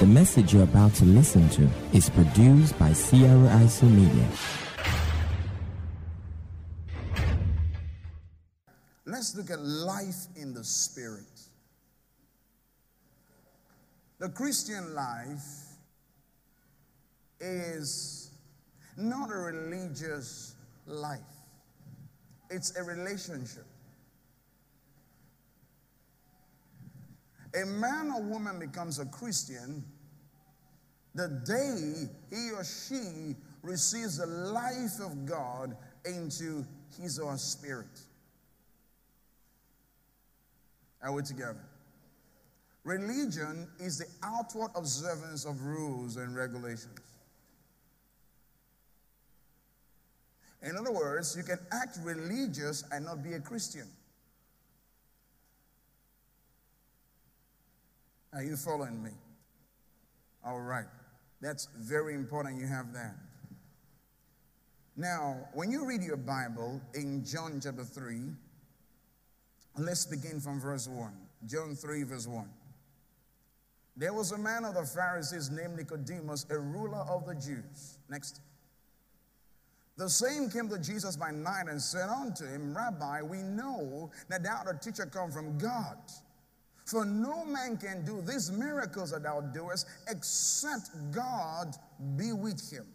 The message you're about to listen to is produced by Sierra ISO Media. Let's look at life in the Spirit. The Christian life is not a religious life, it's a relationship. A man or woman becomes a Christian the day he or she receives the life of God into his or her spirit. Are we together? Religion is the outward observance of rules and regulations. In other words, you can act religious and not be a Christian. Are you following me? All right. That's very important you have that. Now, when you read your Bible in John chapter 3, let's begin from verse 1. John 3, verse 1. There was a man of the Pharisees named Nicodemus, a ruler of the Jews. Next. The same came to Jesus by night and said unto him, Rabbi, we know that thou art a teacher come from God. For no man can do these miracles that thou doest except God be with him.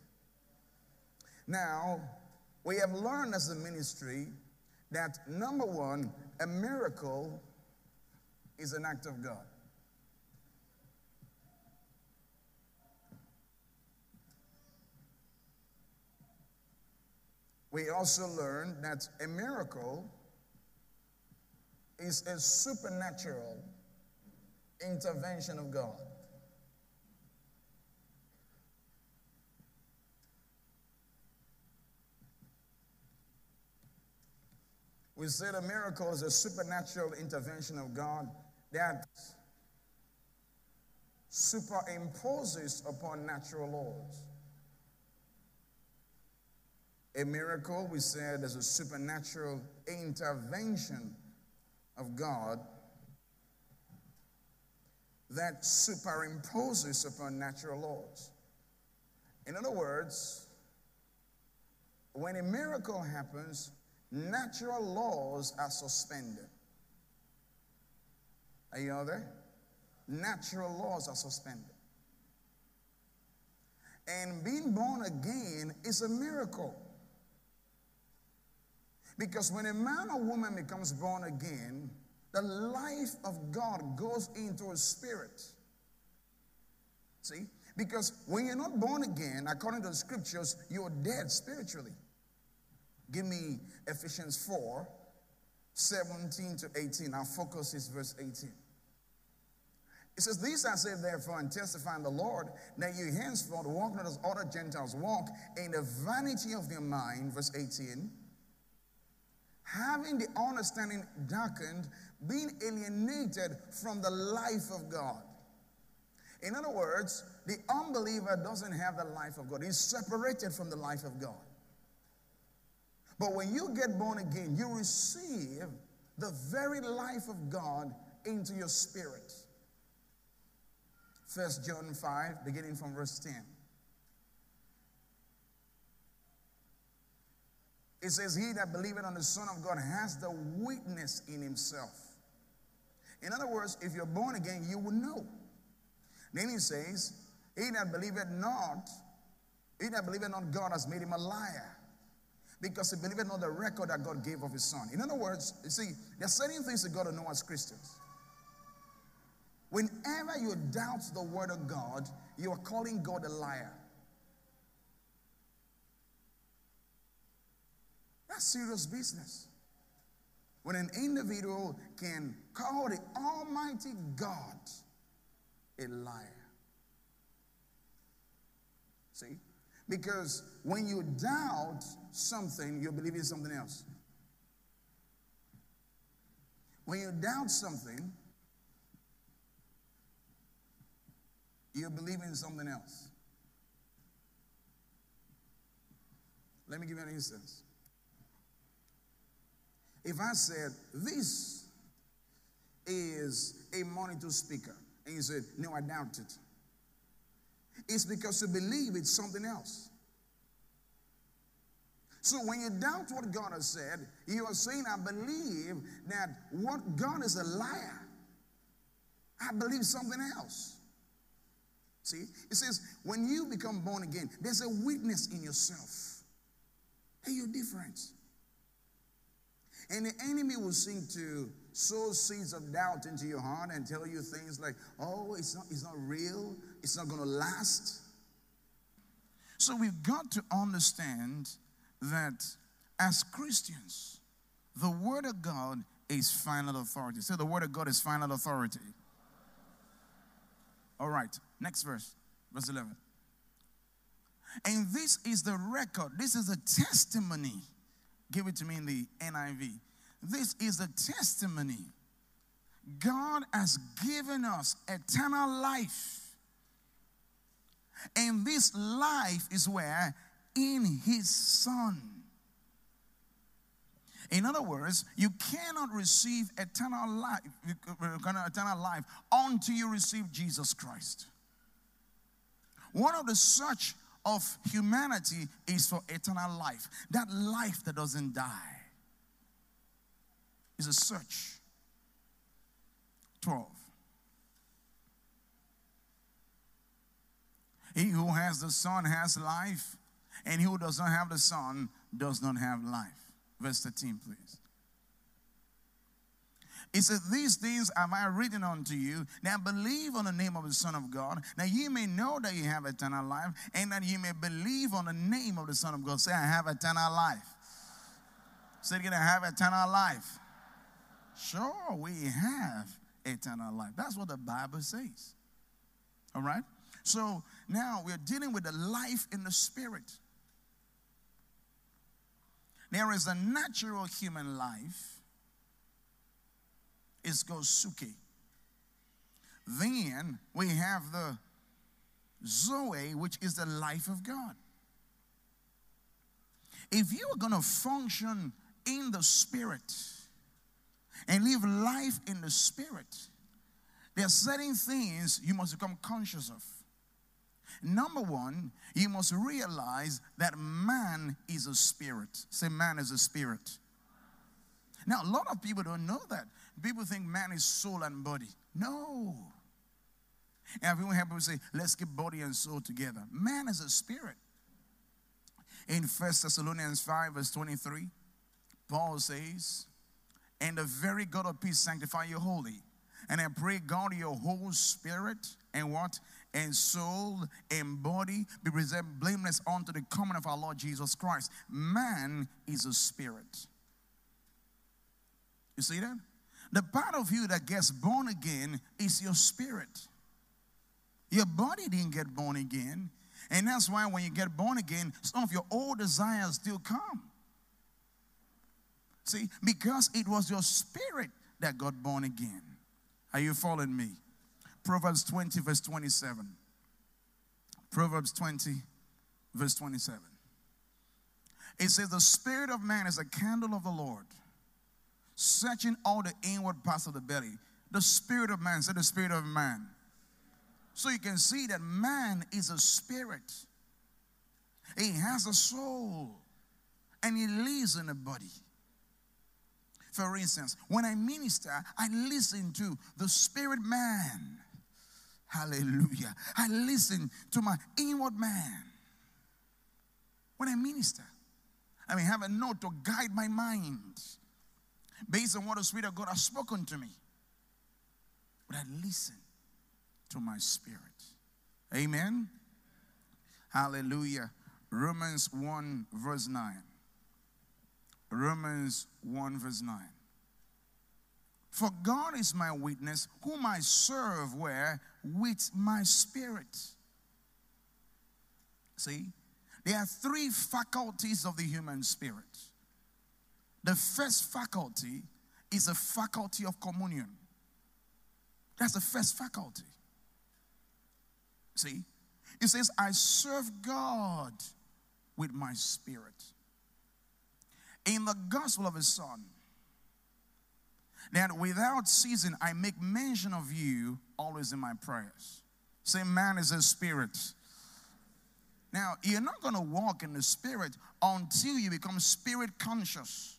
Now, we have learned as a ministry that number one, a miracle is an act of God. We also learned that a miracle is a supernatural intervention of God. We said a miracle is a supernatural intervention of God that superimposes upon natural laws. A miracle, we said, is a supernatural intervention of God that superimposes upon natural laws. In other words, when a miracle happens, natural laws are suspended. Are you all there? Natural laws are suspended. And being born again is a miracle. Because when a man or woman becomes born again, the life of God goes into a spirit. See? Because when you're not born again, according to the scriptures, you're dead spiritually. Give me Ephesians 4 17 to 18. Our focus is verse 18. It says, These I say, therefore, and testify in the Lord, that you henceforth walk not as other Gentiles walk in the vanity of their mind, verse 18, having the understanding darkened, being alienated from the life of God. In other words, the unbeliever doesn't have the life of God, he's separated from the life of God. But when you get born again, you receive the very life of God into your spirit. First John 5, beginning from verse 10. It says, He that believeth on the Son of God has the witness in himself. In other words, if you're born again, you will know. Then he says, He that believeth not, he that believeth not God has made him a liar. Because he believeth not the record that God gave of his son. In other words, you see, there are certain things that God to know as Christians. Whenever you doubt the word of God, you are calling God a liar. That's serious business. When an individual can call the Almighty God a liar. See? Because when you doubt something, you believe in something else. When you doubt something, you believe in something else. Let me give you an instance. If I said, This is a monitor speaker, and you said, No, I doubt it. It's because you believe it's something else. So when you doubt what God has said, you are saying, I believe that what God is a liar. I believe something else. See, it says, when you become born again, there's a witness in yourself. Hey, you're different. And the enemy will seem to sow seeds of doubt into your heart and tell you things like, oh, it's not, it's not real, it's not going to last. So we've got to understand that as Christians, the Word of God is final authority. So the Word of God is final authority. All right, next verse, verse 11. And this is the record, this is a testimony. Give it to me in the NIV. This is a testimony. God has given us eternal life. And this life is where? In His Son. In other words, you cannot receive eternal life, uh, eternal life until you receive Jesus Christ. One of the search of humanity is for eternal life, that life that doesn't die. Is a search. 12. He who has the Son has life, and he who does not have the Son does not have life. Verse 13, please. He said, These things have I written unto you. Now believe on the name of the Son of God. Now ye may know that you have eternal life, and that ye may believe on the name of the Son of God. Say, I have eternal life. Say again, I have eternal life. Sure, we have eternal life. That's what the Bible says. All right? So now we're dealing with the life in the spirit. There is a natural human life, it's called psuche. Then we have the Zoe, which is the life of God. If you are going to function in the spirit and live life in the spirit, there are certain things you must become conscious of. Number one, you must realize that man is a spirit. Say, man is a spirit. Now, a lot of people don't know that. People think man is soul and body. No. And everyone have people say, let's get body and soul together. Man is a spirit. In First Thessalonians 5, verse 23, Paul says, And the very God of peace sanctify you wholly. And I pray God your whole spirit and what? and soul and body be preserved blameless unto the coming of our Lord Jesus Christ. Man is a spirit. You see that? The part of you that gets born again is your spirit. Your body didn't get born again. And that's why when you get born again, some of your old desires still come. See, because it was your spirit that got born again. Are you following me? Proverbs 20, verse 27. Proverbs 20, verse 27. It says, The spirit of man is a candle of the Lord, searching all the inward parts of the belly. The spirit of man, say the spirit of man. So you can see that man is a spirit. He has a soul and he lives in a body. For instance, when I minister, I listen to the spirit man Hallelujah. I listen to my inward man when I minister. I mean, have a note to guide my mind based on what the Spirit of God has spoken to me. But I listen to my spirit. Amen. Hallelujah. Romans 1, verse 9. Romans 1, verse 9. For God is my witness, whom I serve where with my spirit. See, there are three faculties of the human spirit. The first faculty is a faculty of communion. That's the first faculty. See, it says, I serve God with my spirit. In the gospel of his son, that without ceasing I make mention of you always in my prayers. Say, man is a spirit. Now, you're not going to walk in the spirit until you become spirit conscious.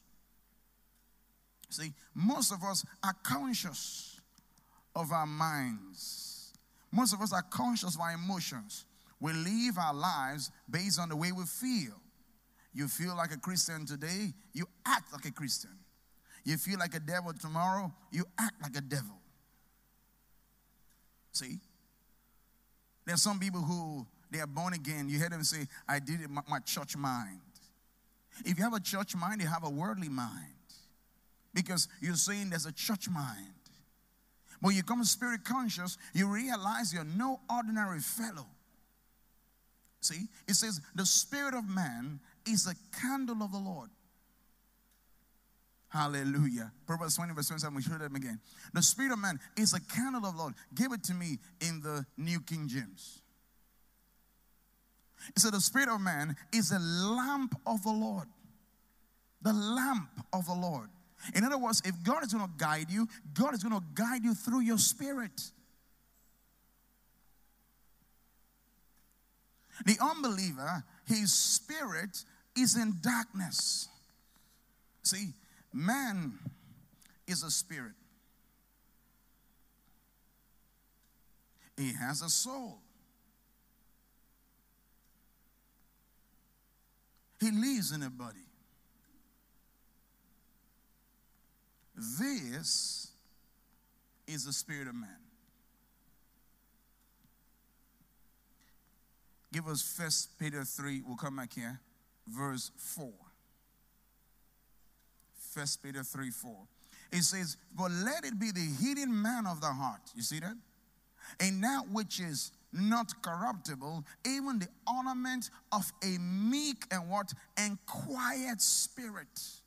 See, most of us are conscious of our minds. Most of us are conscious of our emotions. We live our lives based on the way we feel. You feel like a Christian today, you act like a Christian. You feel like a devil tomorrow, you act like a devil. See? There's some people who they are born again. You hear them say, I did it my, my church mind. If you have a church mind, you have a worldly mind. Because you're saying there's a church mind. When you come spirit conscious, you realize you're no ordinary fellow. See, it says, the spirit of man is a candle of the Lord. Hallelujah. Proverbs 20, verse 27, we heard them again. The spirit of man is a candle of the Lord. Give it to me in the New King James. It said, The spirit of man is a lamp of the Lord. The lamp of the Lord. In other words, if God is going to guide you, God is going to guide you through your spirit. The unbeliever, his spirit is in darkness. See, man is a spirit, he has a soul. He lives in a body. This is the spirit of man. Give us First Peter 3, we'll come back here, verse 4. First Peter 3 4. It says, But let it be the hidden man of the heart. You see that? And that which is not corruptible, even the ornament of a meek and what? And quiet spirit.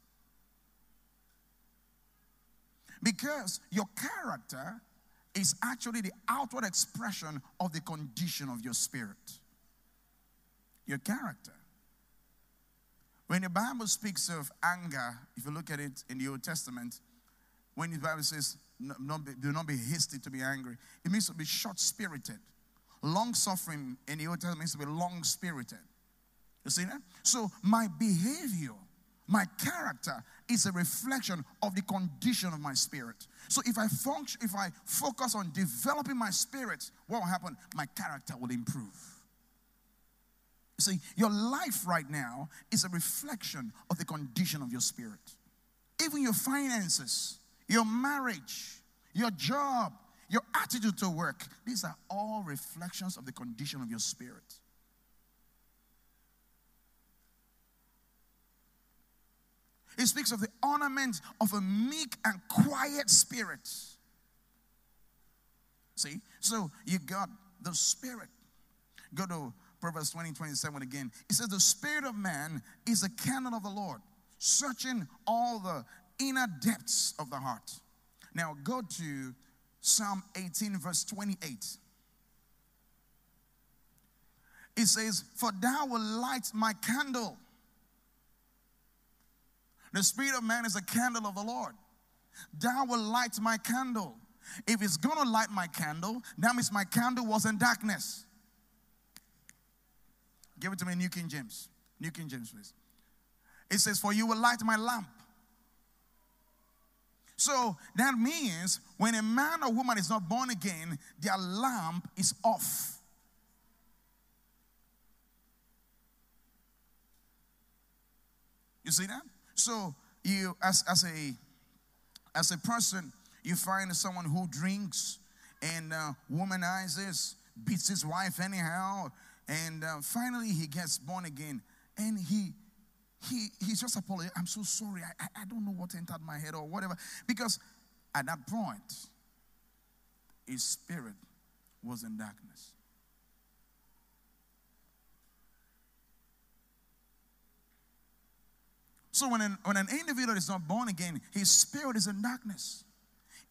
Because your character is actually the outward expression of the condition of your spirit. Your character. When the Bible speaks of anger, if you look at it in the Old Testament, when the Bible says, not be, do not be hasty to be angry, it means to be short spirited. Long suffering in the Old Testament means to be long spirited. You see that? So my behavior, my character is a reflection of the condition of my spirit. So if I function, if I focus on developing my spirit, what will happen? My character will improve. See, your life right now is a reflection of the condition of your spirit. Even your finances, your marriage, your job, your attitude to work, these are all reflections of the condition of your spirit. It speaks of the ornament of a meek and quiet spirit. See? So you got the spirit. Go to Proverbs 20, 27 again. It says, The spirit of man is a candle of the Lord, searching all the inner depths of the heart. Now go to Psalm 18, verse 28. It says, For thou will light my candle. The spirit of man is a candle of the Lord. Thou will light my candle. If it's gonna light my candle, that means my candle was in darkness. Give it to me, New King James. New King James, please. It says, For you will light my lamp. So that means when a man or woman is not born again, their lamp is off. You see that? So you as, as a as a person, you find someone who drinks and uh, womanizes, beats his wife anyhow, and uh, finally, he gets born again, and he he he's just apologized. I'm so sorry. I, I don't know what entered my head or whatever. Because at that point, his spirit was in darkness. So when an, when an individual is not born again, his spirit is in darkness.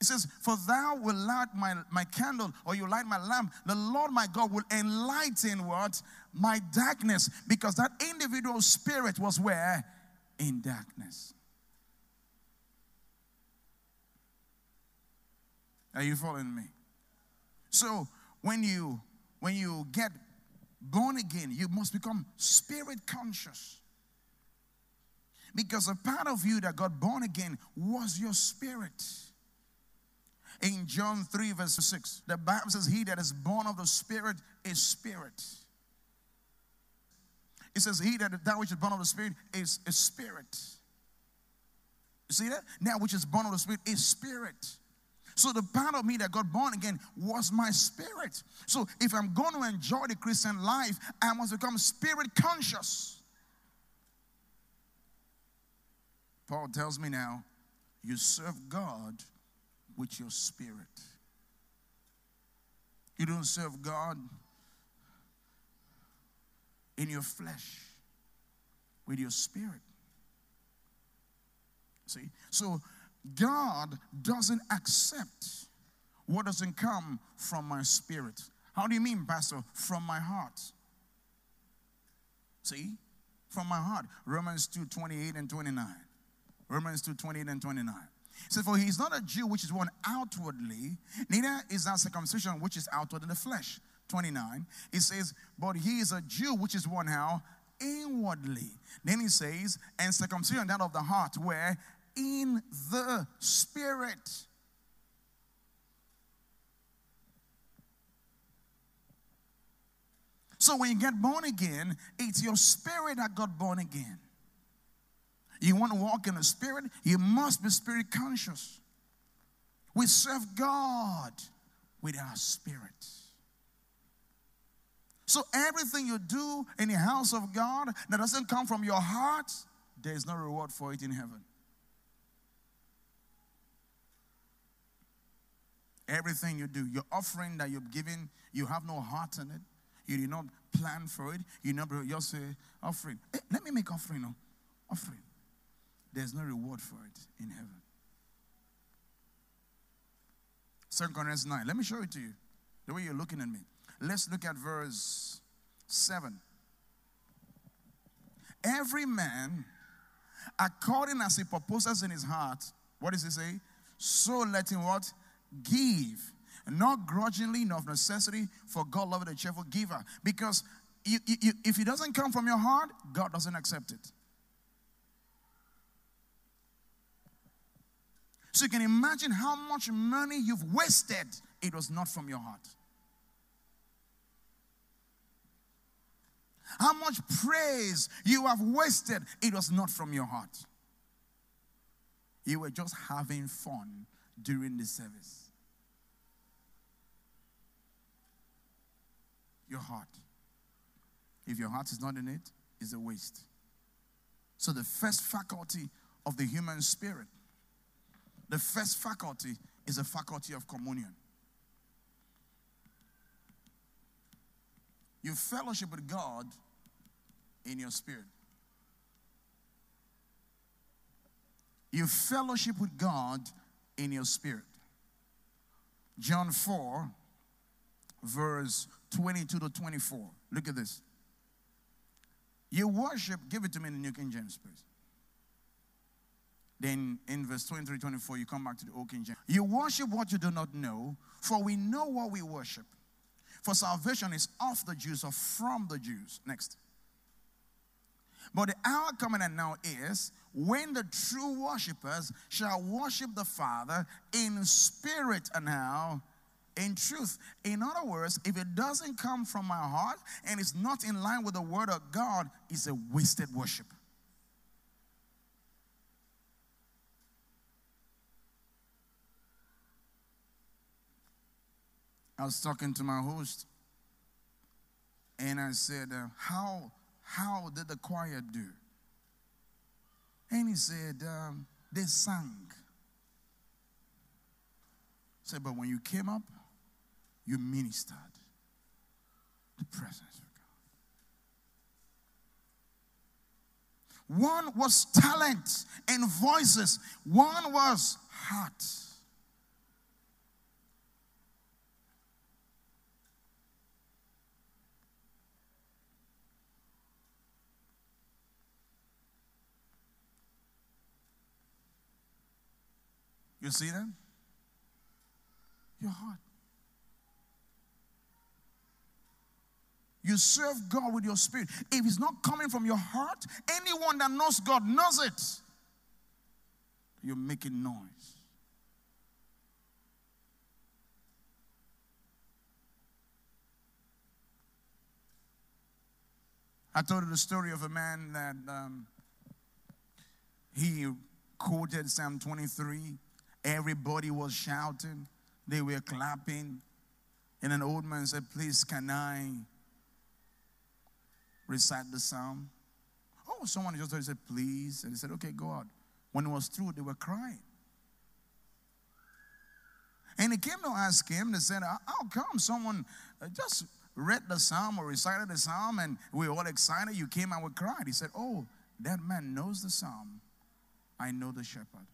It says, For thou will light my, my candle, or you light my lamp. The Lord my God will enlighten what? My darkness. Because that individual spirit was where? In darkness. Are you following me? So when you when you get born again, you must become spirit conscious. Because a part of you that got born again was your spirit. In John 3, verse 6, the Bible says, He that is born of the Spirit is spirit. It says, He that, that which is born of the Spirit is a spirit. You see that? Now, which is born of the Spirit is spirit. So the part of me that got born again was my spirit. So if I'm going to enjoy the Christian life, I must become spirit conscious. Paul tells me now, you serve God with your spirit. You don't serve God in your flesh, with your spirit. See? So God doesn't accept what doesn't come from my spirit. How do you mean, Pastor? From my heart. See? From my heart. Romans 2 28 and 29. Romans 2 28 and 29. It says, For he is not a Jew which is one outwardly, neither is that circumcision which is outward in the flesh. 29. It says, But he is a Jew which is one how? Inwardly. Then he says, And circumcision that of the heart, where in the spirit. So when you get born again, it's your spirit that got born again. You want to walk in the spirit, you must be spirit conscious. We serve God with our spirit. So everything you do in the house of God that doesn't come from your heart, there is no reward for it in heaven. Everything you do, your offering that you're giving, you have no heart in it. You did not plan for it. You never just say offering. Hey, let me make offering. No, offering. There's no reward for it in heaven. Second Corinthians 9. Let me show it to you. The way you're looking at me. Let's look at verse 7. Every man, according as he proposes in his heart, what does he say? So let him what? give, not grudgingly, nor of necessity, for God loveth a cheerful giver. Because if it doesn't come from your heart, God doesn't accept it. So you can imagine how much money you've wasted. It was not from your heart. How much praise you have wasted. It was not from your heart. You were just having fun during the service. your heart. If your heart is not in it, it's a waste. So, the first faculty of the human spirit, the first faculty is a faculty of communion. You fellowship with God in your spirit. You fellowship with God in your spirit. John 4, verse 22 to 24. Look at this. You worship, give it to me in the New King James, please. Then in verse 23 24, you come back to the Old King James. You worship what you do not know, for we know what we worship. For salvation is of the Jews or from the Jews. Next. But the hour coming and now is when the true worshippers shall worship the Father in spirit and now in truth. In other words, if it doesn't come from my heart and it's not in line with the word of God, it's a wasted worship. I was talking to my host and I said, uh, how, how did the choir do? And he said, um, They sang. I said, But when you came up, you ministered the presence of God. One was talent and voices, one was heart. You see that? Your heart. You serve God with your spirit. If it's not coming from your heart, anyone that knows God knows it. You're making noise. I told you the story of a man that um, he quoted Psalm 23. Everybody was shouting, they were clapping. And an old man said, Please, can I recite the psalm? Oh, someone just said, Please. And he said, Okay, go out. When it was through, they were crying. And he came to ask him, they said, How come someone uh, just read the psalm or recited the psalm and we were all excited? You came and we cried. He said, Oh, that man knows the psalm. I know the shepherd.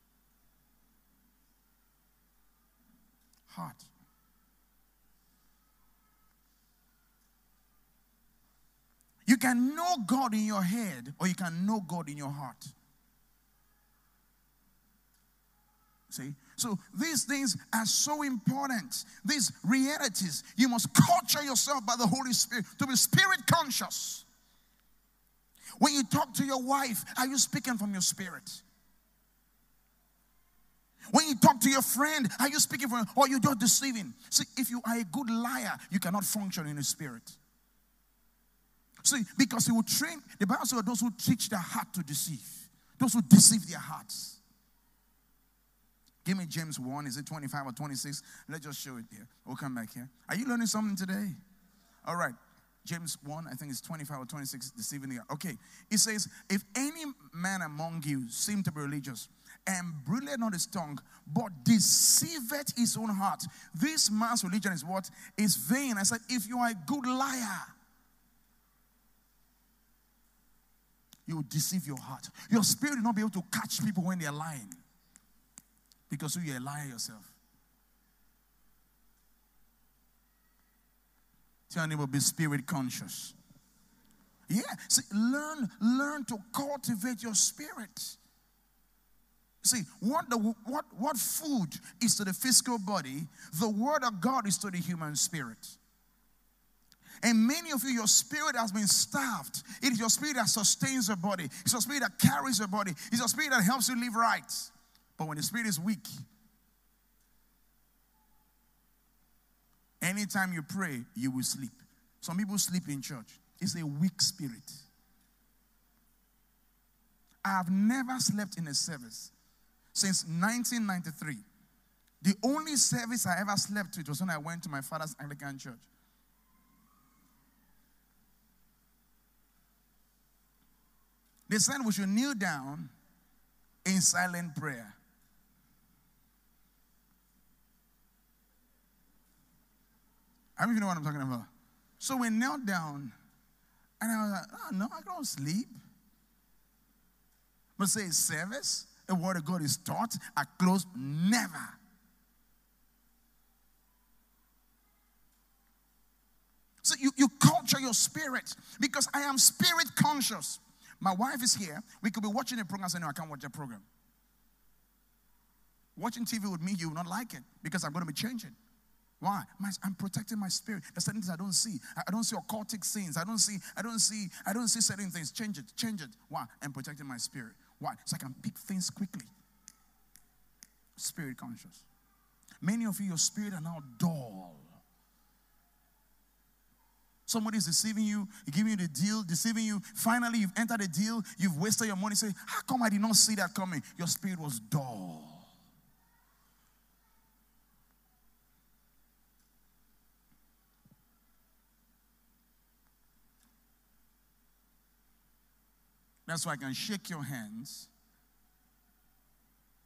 Heart. You can know God in your head or you can know God in your heart. See? So these things are so important. These realities, you must culture yourself by the Holy Spirit to be spirit conscious. When you talk to your wife, are you speaking from your spirit? When you talk to your friend, are you speaking from, or you're just deceiving? See, if you are a good liar, you cannot function in the spirit. See, because he will train, the Bible says those who teach their heart to deceive, those who deceive their hearts. Give me James 1. Is it 25 or 26? Let's just show it here. We'll come back here. Are you learning something today? All right. James 1, I think it's 25 or 26, deceiving the Okay. It says, If any man among you seem to be religious and brilliant on his tongue, but deceiveth his own heart, this man's religion is what? Is vain. I said, If you are a good liar, you will deceive your heart. Your spirit will not be able to catch people when they're lying because you're a liar yourself. Tell neighbor, be spirit conscious. Yeah, see, learn, learn to cultivate your spirit. See, what, the, what, what food is to the physical body, the word of God is to the human spirit. And many of you, your spirit has been starved. It is your spirit that sustains your body, it's your spirit that carries your body, it's your spirit that helps you live right. But when the spirit is weak, anytime you pray, you will sleep. Some people sleep in church. It's a weak spirit. I have never slept in a service since 1993. The only service I ever slept with was when I went to my father's Anglican church. They said we should kneel down in silent prayer. I don't even know what I'm talking about. So we knelt down, and I was like, oh, no, I don't sleep. But say service, the word of God is taught, I close never. So you, you culture your spirit because I am spirit conscious. My wife is here. We could be watching a program and say, No, I can't watch a program. Watching TV with me, you will not like it because I'm going to be changing. Why? My, I'm protecting my spirit. There's certain things I don't see. I, I don't see occultic scenes. I don't see, I don't see, I don't see certain things. Change it, change it. Why? I'm protecting my spirit. Why? So I can pick things quickly. Spirit conscious. Many of you, your spirit are now dull. Somebody is deceiving you, giving you the deal, deceiving you. Finally, you've entered the deal, you've wasted your money. Say, How come I did not see that coming? Your spirit was dull. Why I can shake your hands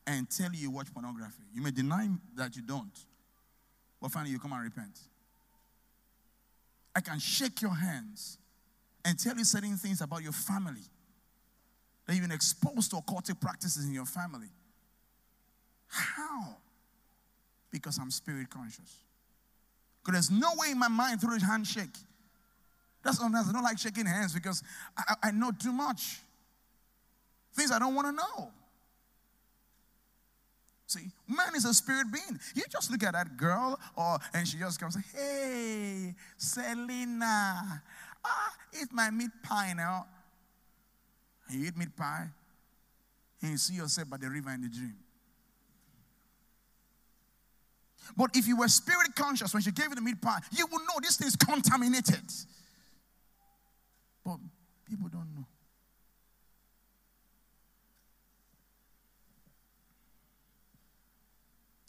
and tell you you watch pornography. You may deny that you don't, but finally you come and repent. I can shake your hands and tell you certain things about your family that you've been exposed to occultic practices in your family. How? Because I'm spirit conscious. Because there's no way in my mind through a handshake. That's sometimes I don't like shaking hands because I, I know too much. Things I don't want to know. See, man is a spirit being. You just look at that girl, or and she just comes, "Hey, Selena, Ah, eat my meat pie now. And you eat meat pie, and you see yourself by the river in the dream. But if you were spirit conscious when she gave you the meat pie, you would know this thing is contaminated. But people don't know.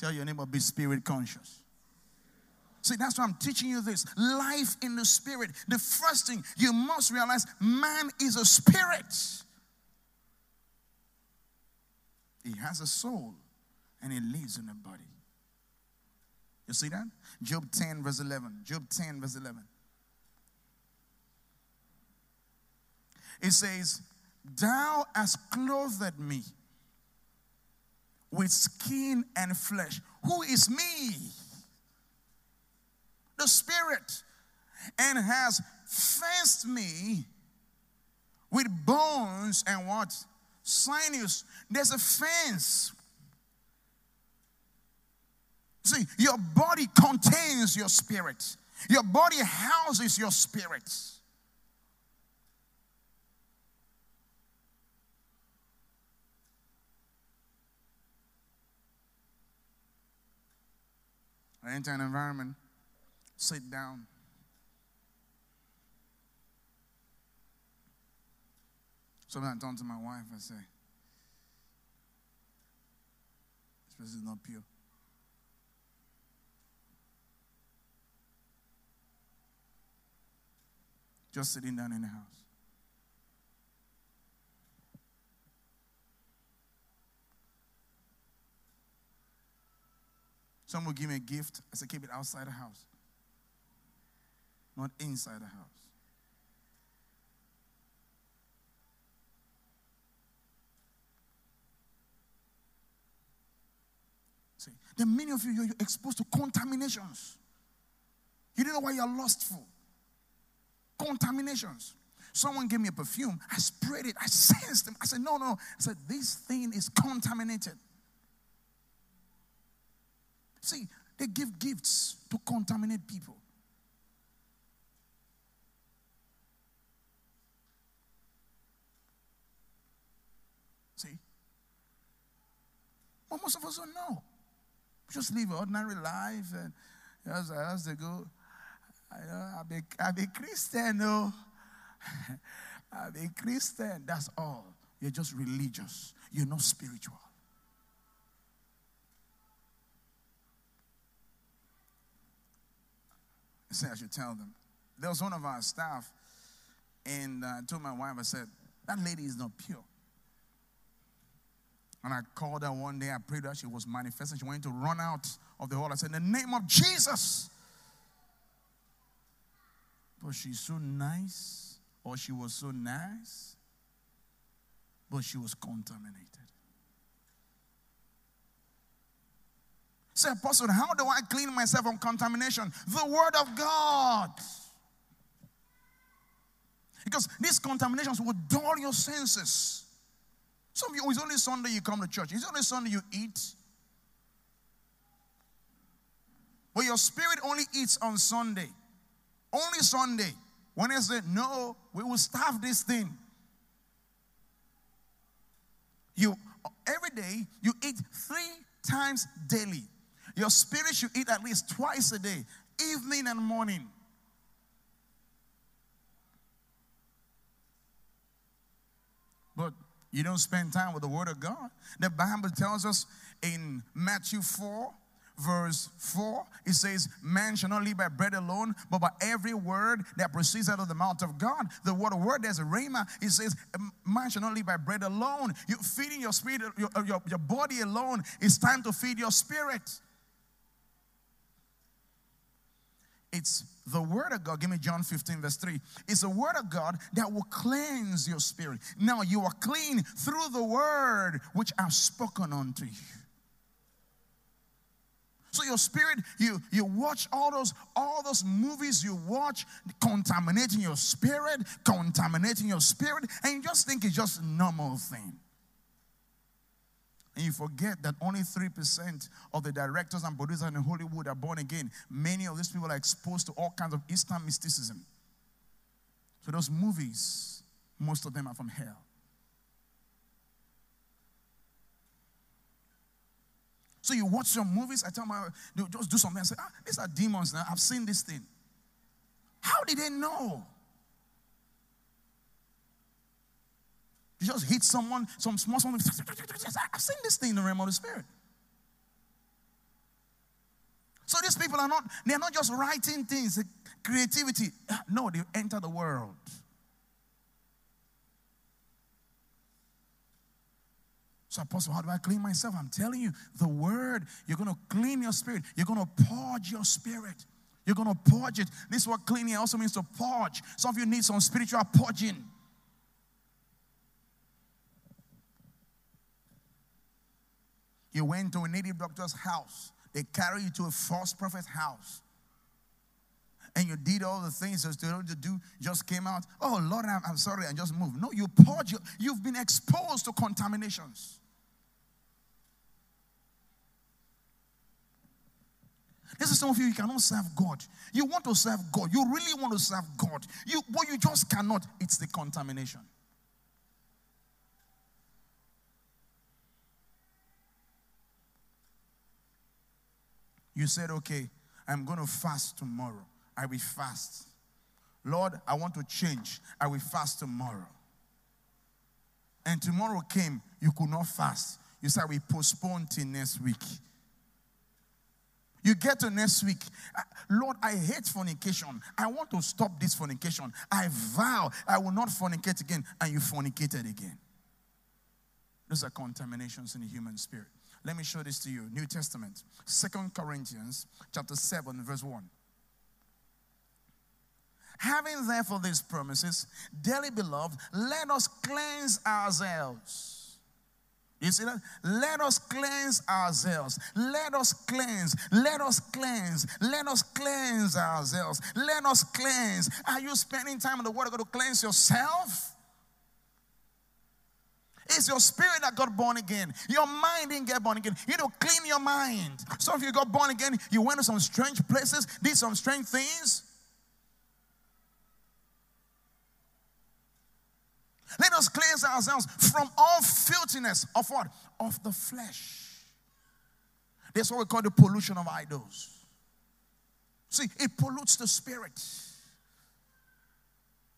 Tell your neighbor, be spirit conscious. See, that's why I'm teaching you this. Life in the spirit. The first thing you must realize man is a spirit. He has a soul and he lives in a body. You see that? Job 10, verse 11. Job 10, verse 11. It says, Thou hast clothed me with skin and flesh. Who is me? The Spirit. And has fenced me with bones and what? Sinews. There's a fence. See, your body contains your spirit. Your body houses your spirit. I enter an environment, sit down. Sometimes I turn to my wife and say, This person is not pure. Just sitting down in the house. Some will give me a gift. I said, keep it outside the house, not inside the house. See, then many of you, you're exposed to contaminations. You don't know why you're lustful. Contaminations. Someone gave me a perfume. I sprayed it. I sensed them. I said, no, no. I said, this thing is contaminated. See, they give gifts to contaminate people. See? But most of us don't know. We just live an ordinary life and as, as they go, I know, uh, I'm a, I'm a Christian, no. Oh. I'm a Christian, that's all. You're just religious. You're not spiritual. I said I should tell them. There was one of our staff, and uh, I told my wife, I said, that lady is not pure. And I called her one day, I prayed that she was manifesting. She wanted to run out of the hall. I said, In the name of Jesus. But she's so nice, or she was so nice, but she was contaminated. Say, Apostle, how do I clean myself from contamination? The Word of God. Because these contaminations will dull your senses. Some of you, it's only Sunday you come to church. It's only Sunday you eat. But your spirit only eats on Sunday. Only Sunday. When I say, no, we will starve this thing. You every day you eat three times daily. Your spirit should eat at least twice a day, evening and morning. But you don't spend time with the Word of God. The Bible tells us in Matthew 4, verse 4, it says, Man shall not live by bread alone, but by every word that proceeds out of the mouth of God. The word of word, there's a rhema. It says, Man shall not live by bread alone. You're feeding your spirit, your, your, your body alone. It's time to feed your spirit. It's the word of God. Give me John 15, verse 3. It's the word of God that will cleanse your spirit. Now you are clean through the word which I've spoken unto you. So your spirit, you you watch all those all those movies you watch, contaminating your spirit, contaminating your spirit, and you just think it's just a normal thing. And you forget that only 3% of the directors and producers in Hollywood are born again. Many of these people are exposed to all kinds of Eastern mysticism. So those movies, most of them are from hell. So you watch your movies, I tell my just do something. I say, ah, these are demons now. I've seen this thing. How did they know? You just hit someone, some small something. I've seen this thing in the realm of the spirit. So these people are not, they're not just writing things, creativity. No, they enter the world. So, Apostle, how do I clean myself? I'm telling you, the word, you're going to clean your spirit. You're going to purge your spirit. You're going to purge it. This word cleaning also means to purge. Some of you need some spiritual purging. You went to a native doctor's house. They carry you to a false prophet's house. And you did all the things that you're to do, just came out. Oh, Lord, I'm, I'm sorry, I just moved. No, you purge. You've been exposed to contaminations. This is some of you, you cannot serve God. You want to serve God. You really want to serve God. You, but you just cannot. It's the contamination. You said, okay, I'm going to fast tomorrow. I will fast. Lord, I want to change. I will fast tomorrow. And tomorrow came, you could not fast. You said, we postpone till next week. You get to next week. Lord, I hate fornication. I want to stop this fornication. I vow I will not fornicate again. And you fornicated again. Those are contaminations in the human spirit. Let me show this to you. New Testament, Second Corinthians chapter 7, verse 1. Having therefore these promises, dearly beloved, let us cleanse ourselves you see that? Let us cleanse ourselves. Let us cleanse. Let us cleanse. Let us cleanse ourselves. Let us cleanse. Are you spending time in the Word of God to cleanse yourself? It's your spirit that got born again. Your mind didn't get born again. You to clean your mind. Some of you got born again. You went to some strange places, did some strange things. Let us cleanse ourselves from all filthiness of what? Of the flesh. That's what we call the pollution of idols. See, it pollutes the spirit.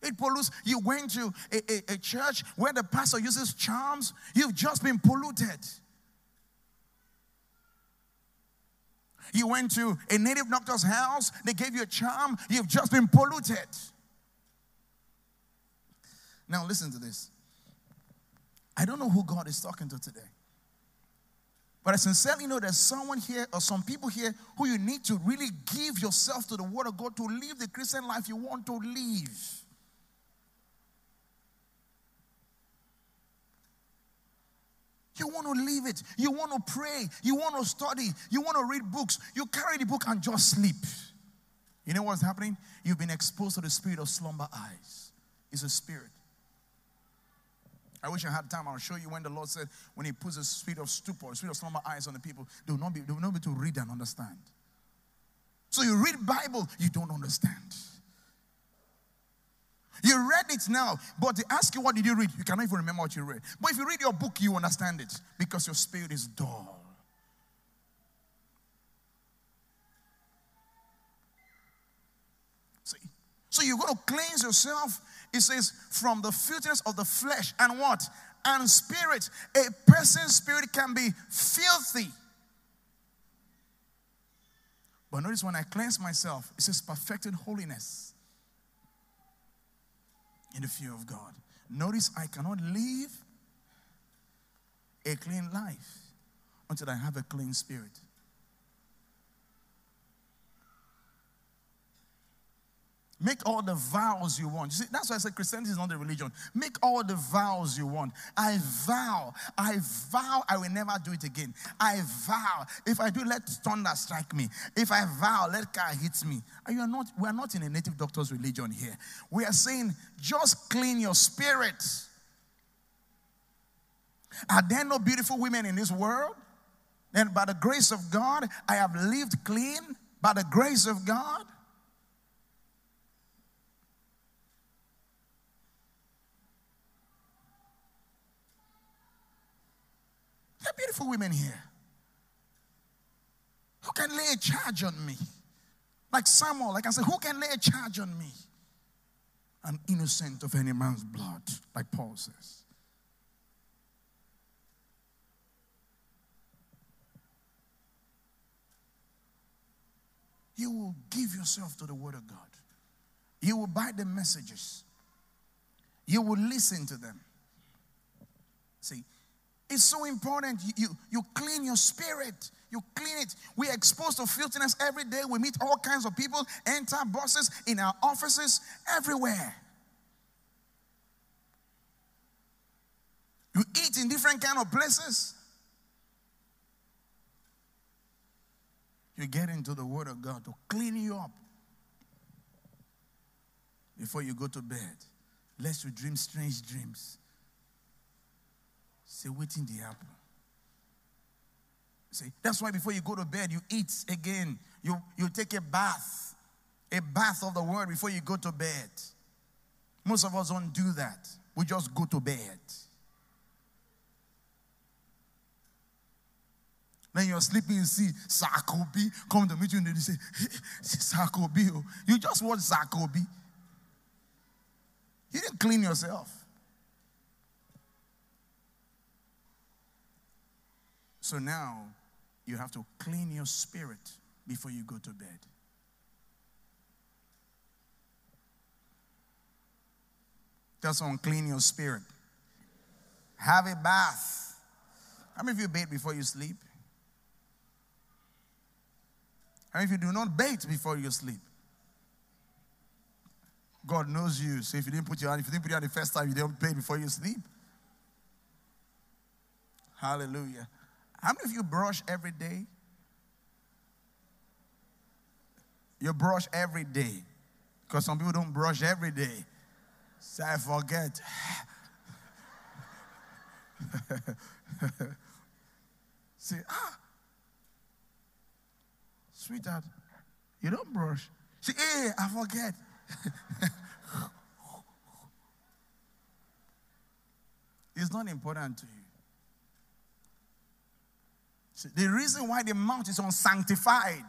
It pollutes. You went to a, a, a church where the pastor uses charms, you've just been polluted. You went to a native doctor's house, they gave you a charm, you've just been polluted. Now, listen to this. I don't know who God is talking to today. But I sincerely know there's someone here or some people here who you need to really give yourself to the Word of God to live the Christian life you want to live. You want to leave it. You want to pray. You want to study. You want to read books. You carry the book and just sleep. You know what's happening? You've been exposed to the spirit of slumber eyes. It's a spirit. I wish I had time. I'll show you when the Lord said, when He puts a spirit of stupor, a spirit of slumber eyes on the people, they will not be, they will not be able to read and understand. So you read Bible, you don't understand. You read it now, but they ask you what did you read, you cannot even remember what you read. But if you read your book, you understand it because your spirit is dull. See? So you're going to cleanse yourself it says, from the filthiness of the flesh and what? And spirit. A person's spirit can be filthy. But notice when I cleanse myself, it says perfected holiness in the fear of God. Notice I cannot live a clean life until I have a clean spirit. Make all the vows you want. You see, that's why I said Christianity is not a religion. Make all the vows you want. I vow, I vow I will never do it again. I vow, if I do, let thunder strike me. If I vow, let car hit me. You are not, we are not in a native doctor's religion here. We are saying just clean your spirit. Are there no beautiful women in this world? Then by the grace of God, I have lived clean by the grace of God. Beautiful women here who can lay a charge on me. Like Samuel, like I said, who can lay a charge on me? An innocent of any man's blood, like Paul says. You will give yourself to the Word of God. You will buy the messages. You will listen to them. See, it's so important. You, you, you clean your spirit. You clean it. We're exposed to filthiness every day. We meet all kinds of people, enter bosses, in our offices, everywhere. You eat in different kind of places. You get into the Word of God to clean you up before you go to bed. Lest you dream strange dreams. Say, waiting the apple. See, that's why before you go to bed, you eat again. You, you take a bath, a bath of the word before you go to bed. Most of us don't do that. We just go to bed. Then you're sleeping, you see Sarkoby come to meet you and they say, hey, Sarkoby. Oh. You just watch Sarkoby. You didn't clean yourself. So now you have to clean your spirit before you go to bed. Tell someone, clean your spirit. Have a bath. How many of you bathe before you sleep? How many of you do not bathe before you sleep? God knows you. So if you didn't put your hand, if you didn't put your hand the first time, you didn't bathe before you sleep. Hallelujah. How many of you brush every day? You brush every day. Because some people don't brush every day. Say, I forget. Say, ah, sweetheart, you don't brush. Say, hey, I forget. it's not important to you. See, the reason why the mount is unsanctified,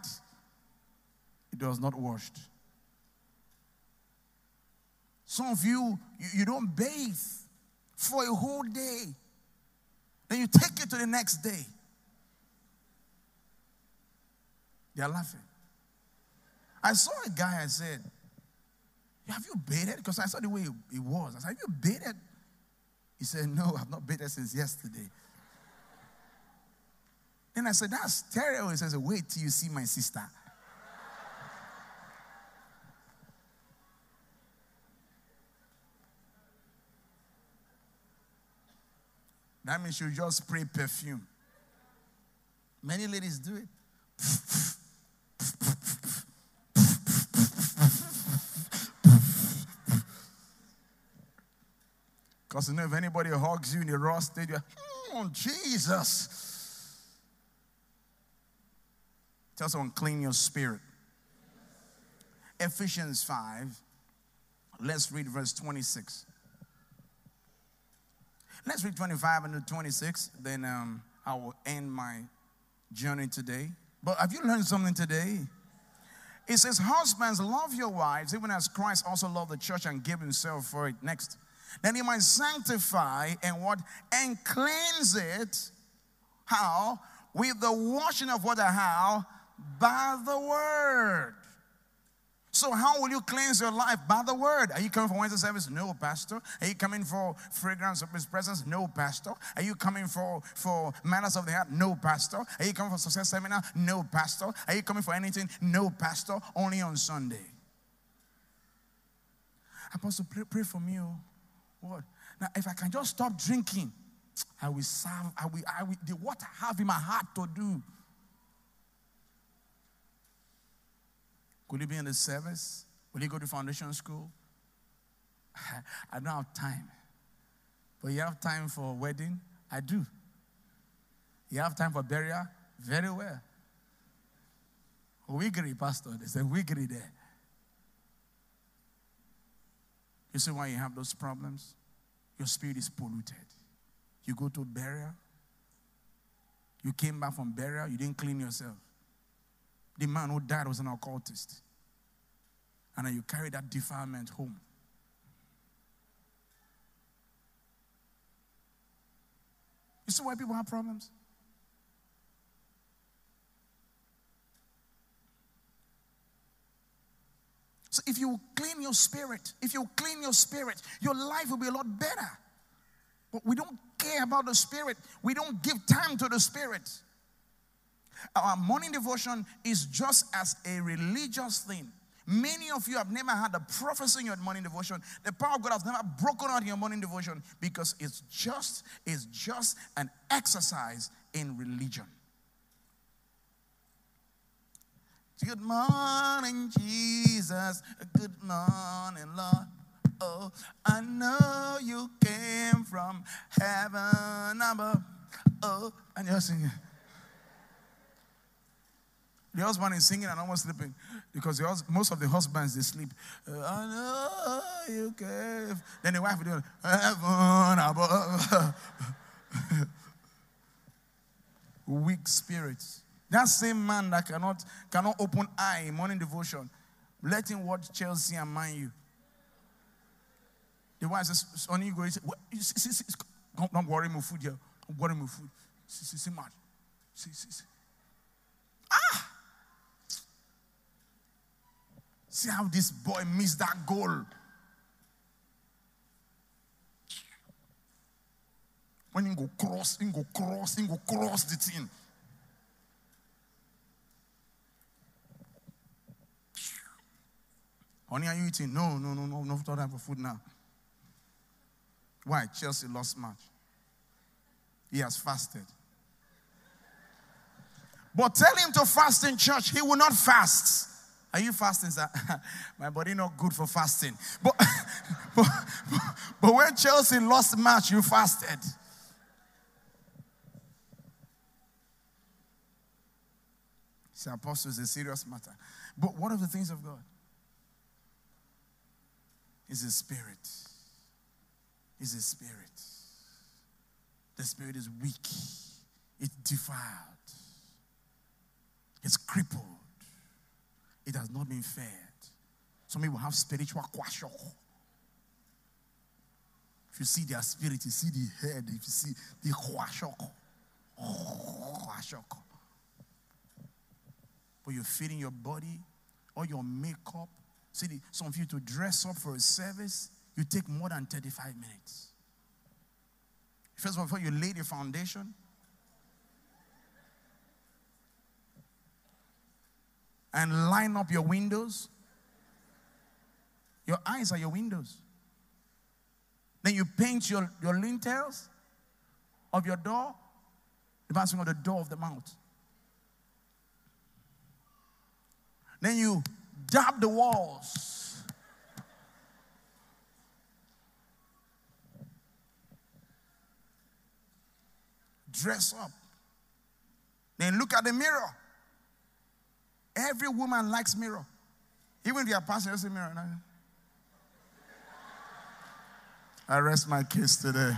it was not washed. Some of you, you, you don't bathe for a whole day. Then you take it to the next day. They are laughing. I saw a guy, I said, Have you bathed? Because I saw the way he was. I said, Have you bathed? He said, No, I've not bathed since yesterday. Then I said, That's terrible. He says, Wait till you see my sister. That means you just spray perfume. Many ladies do it. Because you know, if anybody hugs you in the raw state, you're, oh, Jesus. Tell someone, clean your spirit. Ephesians 5. Let's read verse 26. Let's read 25 and 26. Then um, I will end my journey today. But have you learned something today? It says, Husbands, love your wives, even as Christ also loved the church and gave himself for it. Next. Then he might sanctify and what? And cleanse it. How? With the washing of water. How? By the word. So, how will you cleanse your life? By the word. Are you coming for Wednesday service? No, Pastor. Are you coming for fragrance of His presence? No, Pastor. Are you coming for, for manners of the heart? No, Pastor. Are you coming for success seminar? No, Pastor. Are you coming for anything? No, Pastor. Only on Sunday. Apostle, pray, pray for me. Oh. What? Now, if I can just stop drinking, I will serve. I will, I will, the what I have in my heart to do. Could you be in the service? Will you go to foundation school? I don't have time. But you have time for wedding? I do. You have time for burial? Very well. Wiggery, Pastor. There's a wiggery there. You see why you have those problems? Your spirit is polluted. You go to burial, You came back from burial, you didn't clean yourself. The man who died was an occultist. And then you carry that defilement home. You see why people have problems? So if you clean your spirit, if you clean your spirit, your life will be a lot better. But we don't care about the spirit. We don't give time to the spirit. Our morning devotion is just as a religious thing. Many of you have never had a prophecy in your morning devotion. The power of God has never broken out in your morning devotion because it's just, it's just an exercise in religion. Good morning, Jesus. Good morning, Lord. Oh, I know you came from heaven above. Oh, and you're singing. The husband is singing and almost sleeping because the, most of the husbands they sleep. Uh, I know you came. Then the wife will do heaven above. Weak spirits. That same man that cannot cannot open eye in morning devotion, let him watch Chelsea and Man U. The wife says, "Sonny, you go." Don't, don't worry, my food here. Don't worry, my food. See, see, see, man. See, see, see. Ah! See how this boy missed that goal. When he go cross, he go cross, he go cross the thing. Honey, are you eating? No, no, no, no, no time for food now. Why? Chelsea lost match. He has fasted. But tell him to fast in church. He will not fast. Are you fasting, sir? My body not good for fasting. But, but, but when Chelsea lost match, you fasted. See, apostle is a serious matter. But what are the things of God? is a spirit. Is a spirit. The spirit is weak. It's defiled. It's crippled. It has not been fed. Some people have spiritual kwashiorkor. If you see their spirit, you see the head. If you see the kwashiorkor. kwashiorkor. But you're feeding your body, all your makeup, See, some of you to dress up for a service, you take more than 35 minutes. First of all, before you lay the foundation, and line up your windows. Your eyes are your windows. Then you paint your, your lintels of your door, the passing of the door of the mouth. Then you dab the walls. Dress up. Then look at the mirror. Every woman likes mirror. Even passing, you see mirror. I rest my case today.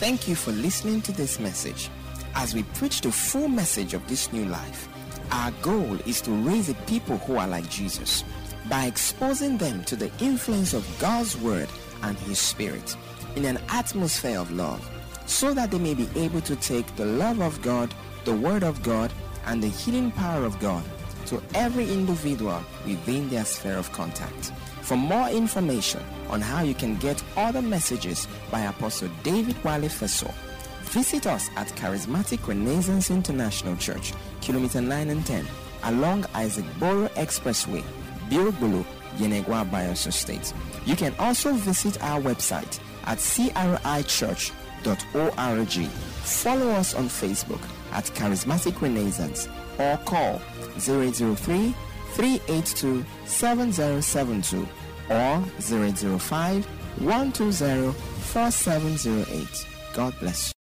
Thank you for listening to this message. As we preach the full message of this new life, our goal is to raise a people who are like Jesus by exposing them to the influence of God's Word and His Spirit in an atmosphere of love so that they may be able to take the love of God, the Word of God, and the healing power of God to every individual within their sphere of contact. For more information on how you can get other messages by Apostle David Wale Feso, Visit us at Charismatic Renaissance International Church, Kilometer 9 and 10, along Isaac Boro Expressway, Bilbulu, Yenagoa, Bayelsa State. You can also visit our website at crichurch.org. Follow us on Facebook at Charismatic Renaissance or call 003 382 7072 or 005 120 4708. God bless you.